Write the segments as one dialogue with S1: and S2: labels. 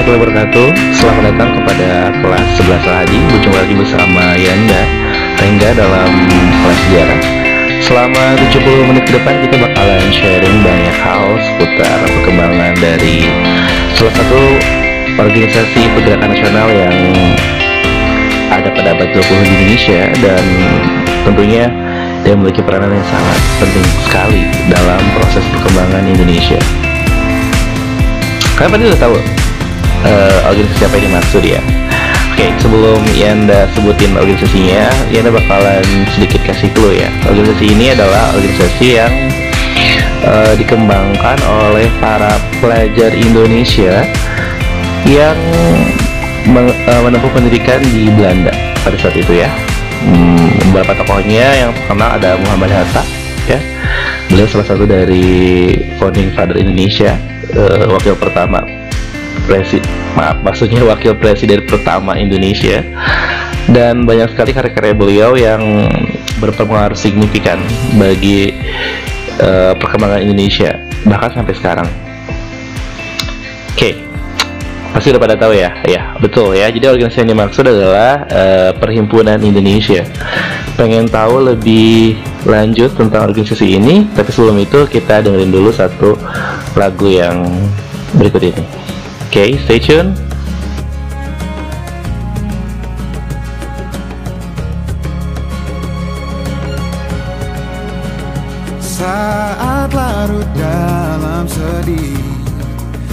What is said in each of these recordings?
S1: warahmatullahi wabarakatuh Selamat datang kepada kelas 11 Al-Hadi Berjumpa lagi bersama Yanda Rengga dalam kelas sejarah Selama 70 menit ke depan kita bakalan sharing banyak hal seputar perkembangan dari salah satu organisasi pergerakan nasional yang ada pada abad 20 di Indonesia dan tentunya dia memiliki peranan yang sangat penting sekali dalam proses perkembangan Indonesia. Kalian pasti udah tahu uh, organisasi apa yang dimaksud ya? Oke, sebelum Yanda sebutin organisasinya, Yanda bakalan sedikit kasih clue ya. Organisasi ini adalah organisasi yang uh, dikembangkan oleh para pelajar Indonesia yang uh, menempuh pendidikan di Belanda pada saat itu ya. Hmm, beberapa tokohnya yang terkenal ada Muhammad Hatta ya. Beliau salah satu dari founding father Indonesia, uh, wakil pertama presiden maaf maksudnya wakil presiden pertama Indonesia dan banyak sekali karya-karya beliau yang berpengaruh signifikan bagi uh, perkembangan Indonesia bahkan sampai sekarang. Oke, okay. pasti udah pada tahu ya, ya betul ya. Jadi organisasi yang dimaksud adalah uh, Perhimpunan Indonesia. Pengen tahu lebih lanjut tentang organisasi ini, tapi sebelum itu kita dengerin dulu satu lagu yang berikut ini. Okay, stay tuned.
S2: Saat larut dalam sedih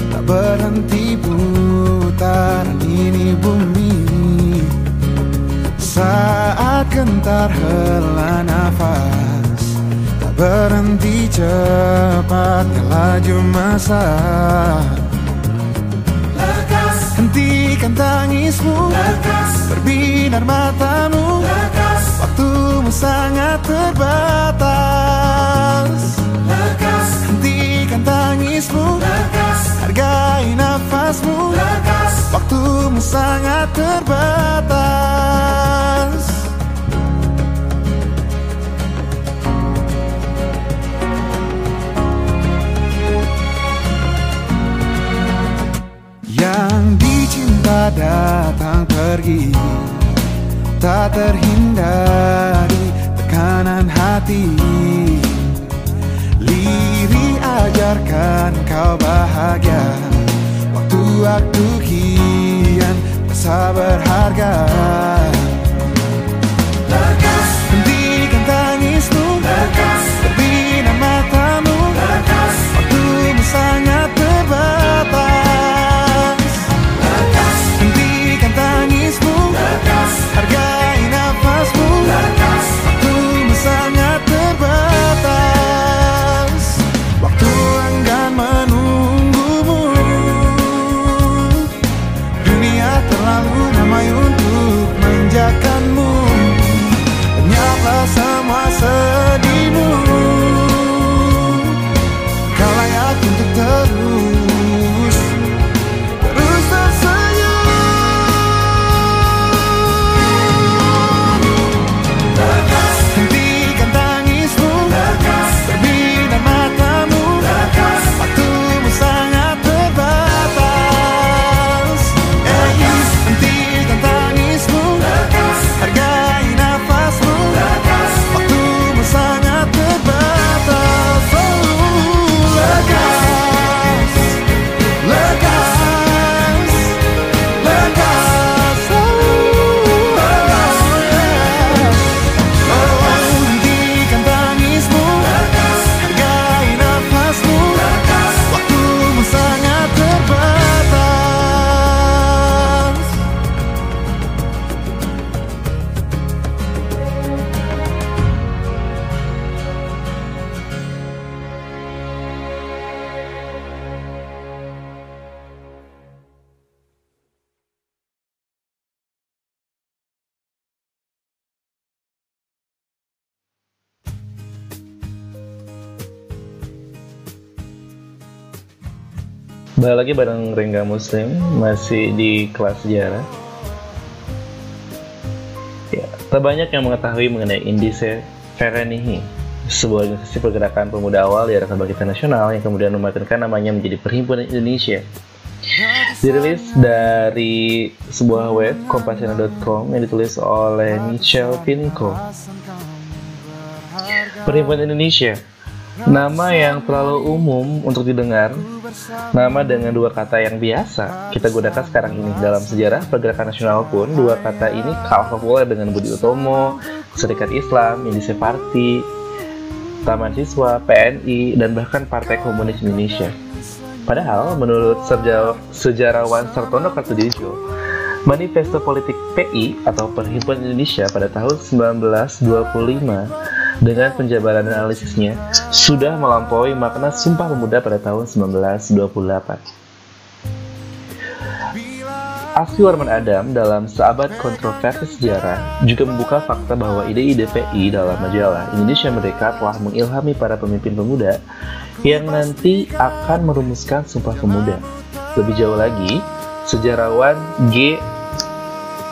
S2: Tak berhenti putaran ini bumi Saat gentar hela nafas Tak berhenti cepat laju masa Hentikan tangismu. Lekas Berbinar matamu. Lekas Waktumu sangat terbatas. Lekas Hentikan tangismu. Lekas Hargai nafasmu. Lekas Waktumu sangat terbatas datang pergi. Tak terhindari tekanan hati. Liri ajarkan kau bahagia. Waktu-waktu myself
S1: Balik lagi bareng Rengga Muslim masih di kelas sejarah. Ya, tak yang mengetahui mengenai Indise Ferenihi, sebuah organisasi pergerakan pemuda awal di Gerakan Bangkitan Nasional yang kemudian mematenkan namanya menjadi Perhimpunan Indonesia. Dirilis dari sebuah web kompasiana.com yang ditulis oleh Michel Pinko. Perhimpunan Indonesia Nama yang terlalu umum untuk didengar, nama dengan dua kata yang biasa kita gunakan sekarang ini dalam sejarah pergerakan nasional pun dua kata ini kalah populer dengan Budi Utomo, Serikat Islam, Indonesia Party, Taman Siswa, PNI, dan bahkan Partai Komunis Indonesia. Padahal menurut sejarawan Sartono Kartodijo, Manifesto Politik PI atau Perhimpunan Indonesia pada tahun 1925 dengan penjabaran analisisnya sudah melampaui makna Sumpah Pemuda pada tahun 1928. Asfi Warman Adam dalam Seabad Kontroversi Sejarah juga membuka fakta bahwa ide-ide PI dalam majalah Indonesia Merdeka telah mengilhami para pemimpin pemuda yang nanti akan merumuskan Sumpah Pemuda. Lebih jauh lagi, sejarawan G.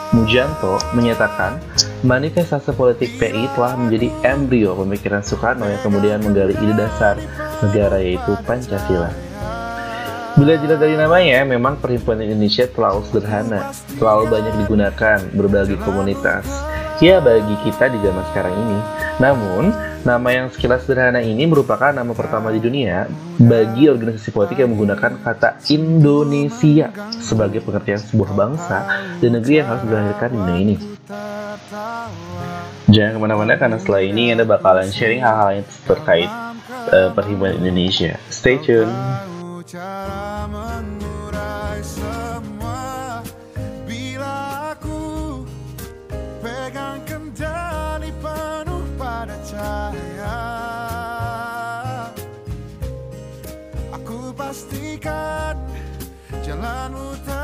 S1: Mujanto menyatakan manifestasi politik PI telah menjadi embrio pemikiran Soekarno yang kemudian menggali ide dasar negara yaitu Pancasila. Bila dilihat dari namanya, memang Perhimpunan Indonesia terlalu sederhana, terlalu banyak digunakan berbagai komunitas. Ya bagi kita di zaman sekarang ini. Namun, nama yang sekilas sederhana ini merupakan nama pertama di dunia bagi organisasi politik yang menggunakan kata Indonesia sebagai pengertian sebuah bangsa dan negeri yang harus dilahirkan di dunia ini. Jangan ke mana-mana karena setelah ini Anda bakalan sharing hal-hal yang terkait uh, Perhimpunan Indonesia. Stay tune.
S2: Manu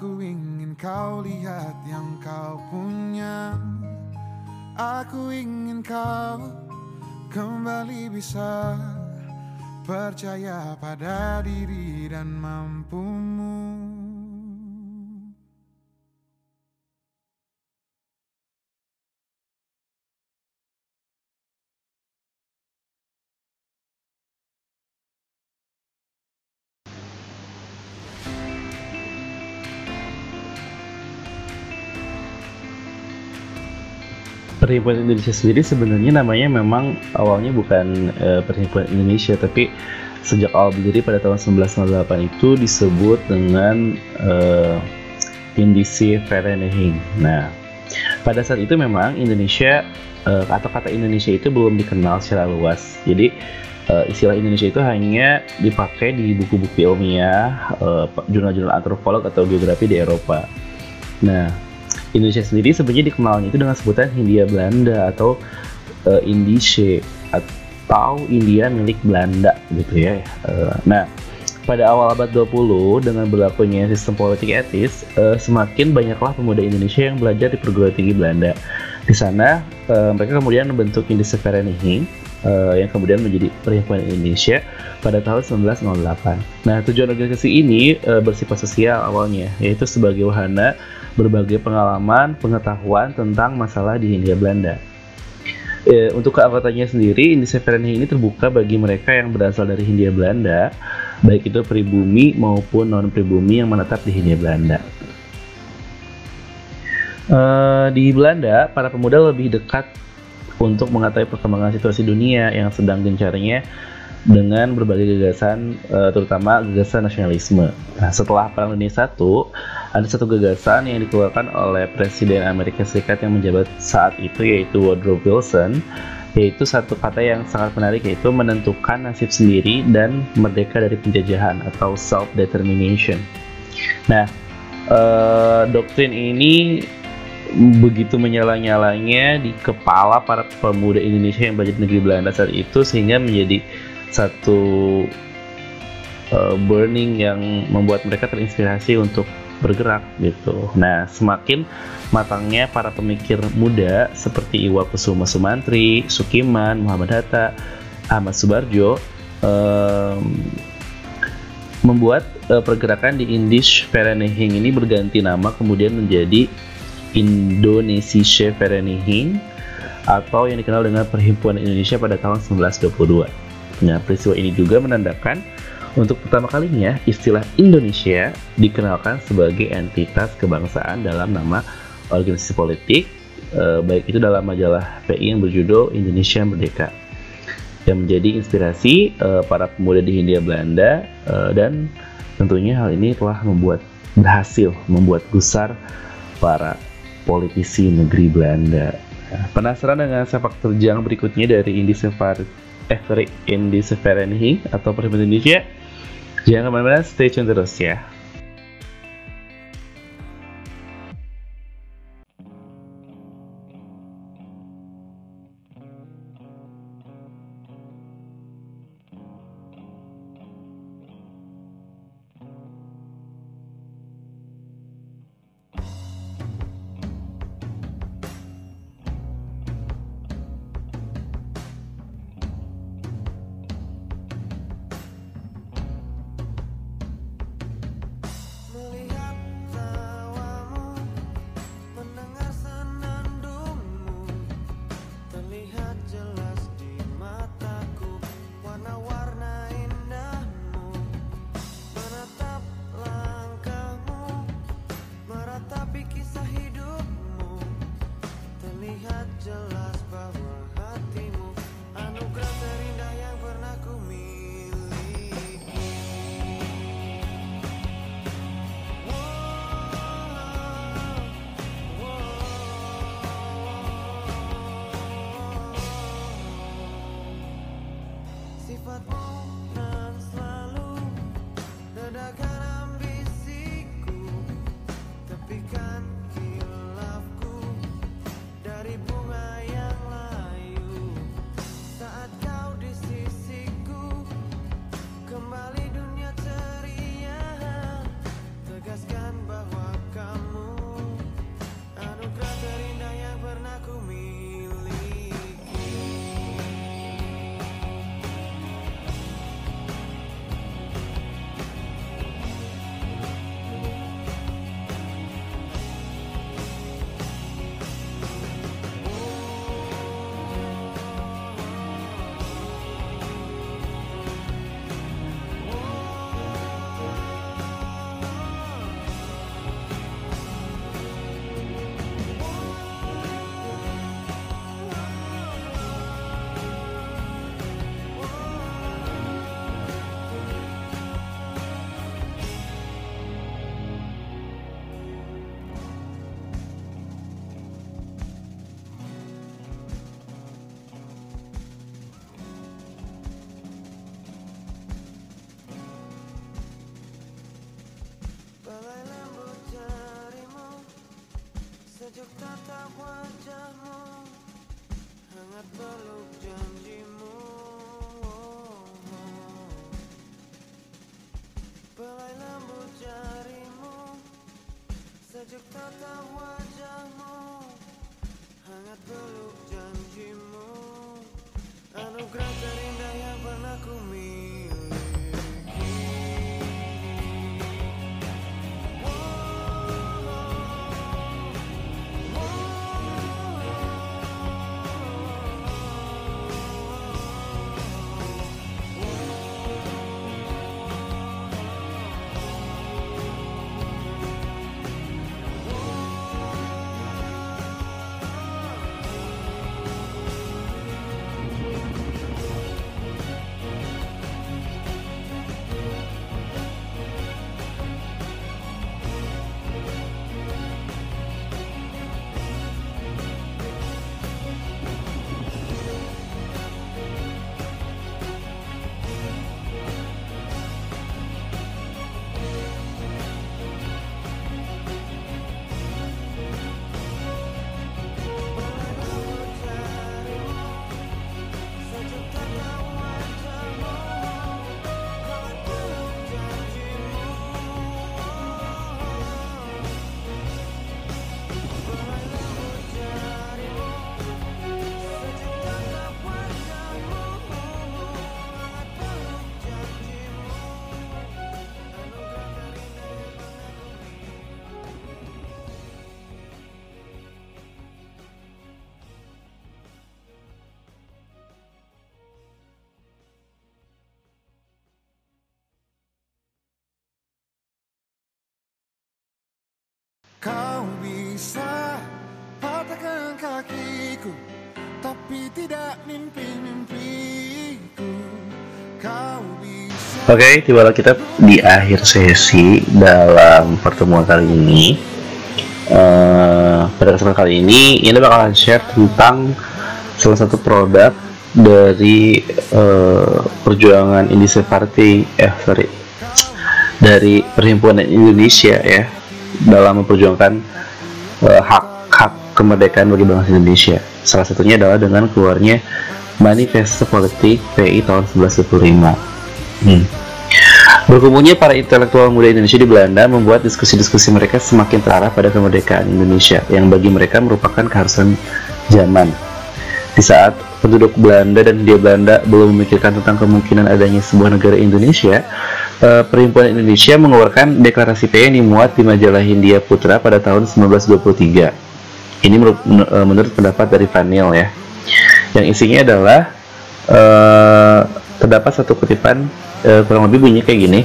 S2: Aku ingin kau lihat yang kau punya Aku ingin kau kembali bisa percaya pada diri dan mampumu.
S1: Perhimpunan Indonesia sendiri sebenarnya namanya memang awalnya bukan uh, Perhimpunan Indonesia tapi sejak awal berdiri pada tahun 1908 itu disebut dengan uh, Indisi Vereniging. Nah, pada saat itu memang Indonesia uh, atau kata Indonesia itu belum dikenal secara luas. Jadi uh, istilah Indonesia itu hanya dipakai di buku-buku ilmiah, uh, jurnal-jurnal antropolog atau geografi di Eropa. Nah, Indonesia sendiri sebenarnya dikenalnya itu dengan sebutan Hindia Belanda atau uh, Indice atau India milik Belanda gitu ya. Uh, nah, pada awal abad 20 dengan berlakunya sistem politik etis, uh, semakin banyaklah pemuda Indonesia yang belajar di perguruan tinggi Belanda. Di sana, uh, mereka kemudian membentuk Indische Vereniging uh, yang kemudian menjadi Perhimpunan Indonesia pada tahun 1908. Nah, tujuan organisasi ini uh, bersifat sosial awalnya, yaitu sebagai wahana berbagai pengalaman, pengetahuan tentang masalah di Hindia Belanda. E, untuk keanggotaannya sendiri, Indische Vereniging ini terbuka bagi mereka yang berasal dari Hindia Belanda, baik itu pribumi maupun non-pribumi yang menetap di Hindia Belanda. E, di Belanda, para pemuda lebih dekat untuk mengetahui perkembangan situasi dunia yang sedang gencarnya dengan berbagai gagasan, uh, terutama gagasan nasionalisme. Nah, setelah Perang Dunia I, ada satu gagasan yang dikeluarkan oleh Presiden Amerika Serikat yang menjabat saat itu, yaitu Woodrow Wilson, yaitu satu kata yang sangat menarik, yaitu menentukan nasib sendiri dan merdeka dari penjajahan atau self-determination. Nah, uh, doktrin ini begitu menyala-nyalanya di kepala para pemuda Indonesia yang belajar negeri Belanda saat itu sehingga menjadi satu uh, burning yang membuat mereka terinspirasi untuk bergerak gitu. Nah, semakin matangnya para pemikir muda seperti Iwa Kusuma Sumantri, Sukiman, Muhammad Hatta, Ahmad Subarjo um, membuat uh, pergerakan di Indisch Vereniging ini berganti nama kemudian menjadi Indonesia Vereniging atau yang dikenal dengan Perhimpunan Indonesia pada tahun 1922. Nah, peristiwa ini juga menandakan untuk pertama kalinya, istilah Indonesia dikenalkan sebagai entitas kebangsaan dalam nama organisasi politik, eh, baik itu dalam majalah PI yang berjudul Indonesia Merdeka, yang menjadi inspirasi eh, para pemuda di Hindia Belanda eh, dan tentunya hal ini telah membuat berhasil membuat gusar para politisi negeri Belanda. Penasaran dengan sepak terjang berikutnya dari Indi Safari eh Indi Severenhi atau Perhimpunan Indonesia? Jangan ke mana-mana, stay tune terus ya.
S3: Sejuk tatap wajahmu. Hangat peluk janjimu. Belai lembut jarimu. Sejuk tatap wajahmu. Hangat peluk janjimu. Anugerah terindah yang pernah ku
S2: Kau bisa patahkan kakiku Tapi tidak mimpi-mimpiku. Kau bisa
S1: Oke, tibalah kita di akhir sesi dalam pertemuan kali ini. Eh, pada kesempatan kali ini, ini bakalan share tentang salah satu produk dari eh, perjuangan Indonesia Party, eh sorry, dari Perhimpunan Indonesia ya dalam memperjuangkan eh, hak-hak kemerdekaan bagi bangsa Indonesia. Salah satunya adalah dengan keluarnya Manifesto Politik PI tahun 1925. Hmm. Berkumpulnya para intelektual muda Indonesia di Belanda membuat diskusi-diskusi mereka semakin terarah pada kemerdekaan Indonesia yang bagi mereka merupakan keharusan zaman. Di saat penduduk Belanda dan dia Belanda belum memikirkan tentang kemungkinan adanya sebuah negara Indonesia, eh, Perhimpunan Indonesia mengeluarkan deklarasi PI yang dimuat di majalah Hindia Putra pada tahun 1923. Ini menurut, eh, menurut pendapat dari Vanil ya, yang isinya adalah eh, terdapat satu kutipan eh, kurang lebih bunyi kayak gini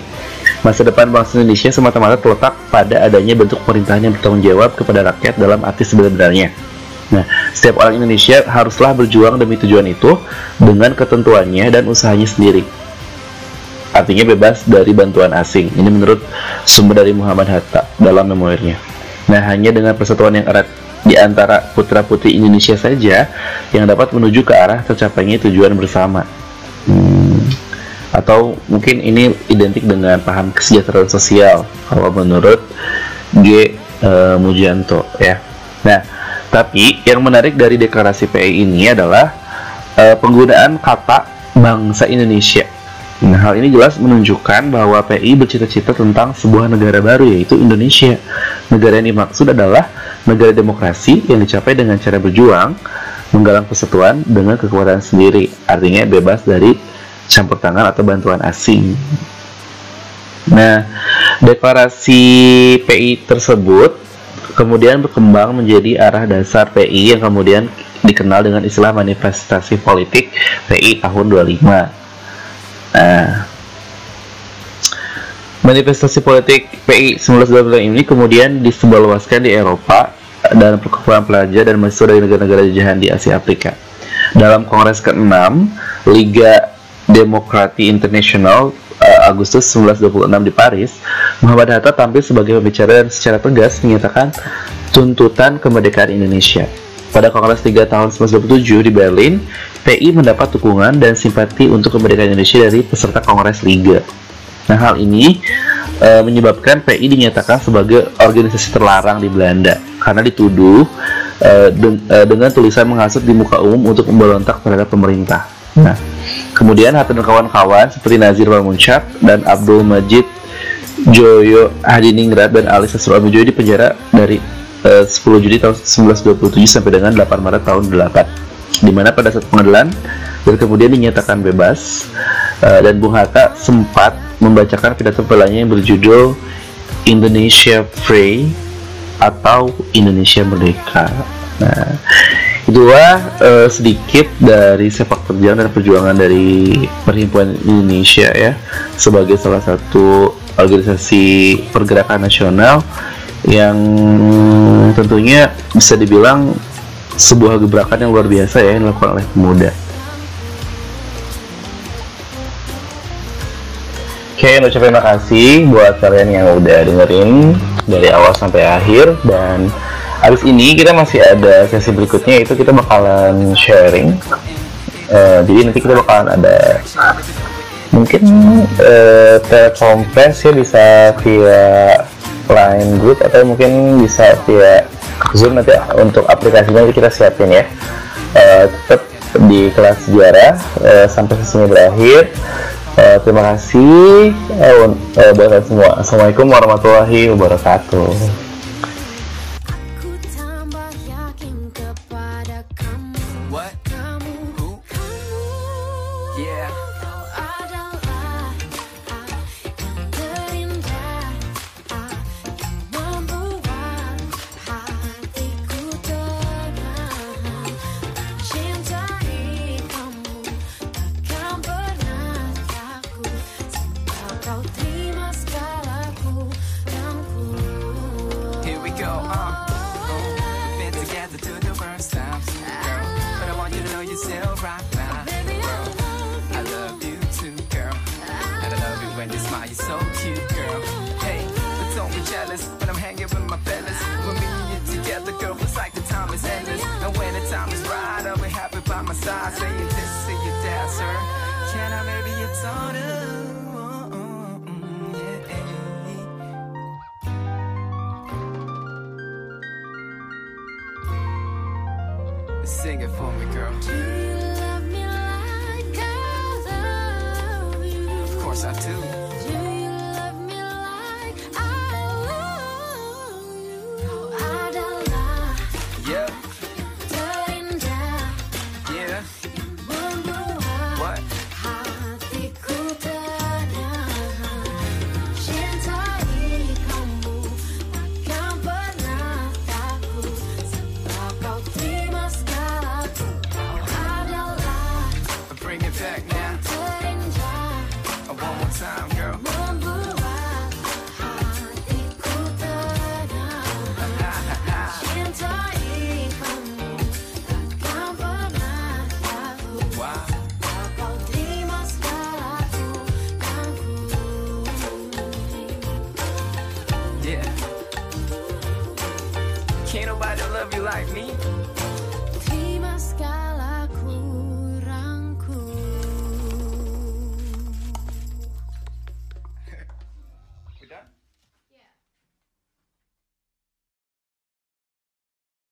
S1: masa depan bangsa Indonesia semata-mata terletak pada adanya bentuk pemerintahan yang bertanggung jawab kepada rakyat dalam arti sebenarnya Nah, setiap orang Indonesia haruslah berjuang demi tujuan itu dengan ketentuannya dan usahanya sendiri. Artinya bebas dari bantuan asing. Ini menurut sumber dari Muhammad Hatta dalam memoirnya. Nah, hanya dengan persatuan yang erat di antara putra-putri Indonesia saja yang dapat menuju ke arah tercapainya tujuan bersama. Hmm, atau mungkin ini identik dengan paham kesejahteraan sosial kalau menurut G. eh, Mujanto ya. Nah, tapi yang menarik dari deklarasi PI ini adalah eh, penggunaan kata bangsa Indonesia. Nah, hal ini jelas menunjukkan bahwa PI bercita-cita tentang sebuah negara baru yaitu Indonesia. Negara yang dimaksud adalah negara demokrasi yang dicapai dengan cara berjuang, menggalang persatuan dengan kekuatan sendiri. Artinya bebas dari campur tangan atau bantuan asing. Nah, deklarasi PI tersebut kemudian berkembang menjadi arah dasar PI yang kemudian dikenal dengan istilah manifestasi politik PI tahun 25. Nah, manifestasi politik PI 1925 ini kemudian disebarluaskan di Eropa dan perkumpulan pelajar dan mahasiswa dari negara-negara jajahan di Asia Afrika. Dalam Kongres ke-6, Liga Demokrati Internasional eh, Agustus 1926 di Paris, Muhammad Hatta tampil sebagai pembicara dan secara tegas menyatakan tuntutan kemerdekaan Indonesia. Pada Kongres 3 tahun 1927 di Berlin, PI mendapat dukungan dan simpati untuk kemerdekaan Indonesia dari peserta Kongres Liga. Nah, hal ini eh, menyebabkan PI dinyatakan sebagai organisasi terlarang di Belanda karena dituduh den- eh, dengan tulisan menghasut di muka umum untuk memberontak terhadap pemerintah. Nah, kemudian Hatta dan kawan-kawan seperti Nazir Walmunchak dan Abdul Majid Joyo Hadiningrat dan Ali Sasro dipenjara dari eh, 10 Juli tahun 1927 sampai dengan 8 Maret tahun 8 di mana pada saat pengadilan dan kemudian dinyatakan bebas eh, dan Bung Hatta sempat membacakan pidato pelanya yang berjudul Indonesia Free atau Indonesia Merdeka. Nah, itulah eh, sedikit dari sepak terjang dan perjuangan dari Perhimpunan Indonesia ya sebagai salah satu organisasi pergerakan nasional yang tentunya bisa dibilang sebuah gebrakan yang luar biasa ya yang dilakukan oleh pemuda. Oke, ucapin terima kasih buat kalian yang udah dengerin dari awal sampai akhir dan abis ini kita masih ada sesi berikutnya itu kita bakalan sharing. Eh, jadi nanti kita bakalan ada mungkin eh, telepon press ya bisa via line group atau mungkin bisa via zoom nanti untuk aplikasinya kita siapin ya. Eh, tetap di kelas sejarah eh, sampai sesinya berakhir. Eh, terima kasih un- eh, buat semua. Assalamualaikum warahmatullahi wabarakatuh.
S4: Uh, uh, uh, mm, Sing it for me, girl. Of course I do.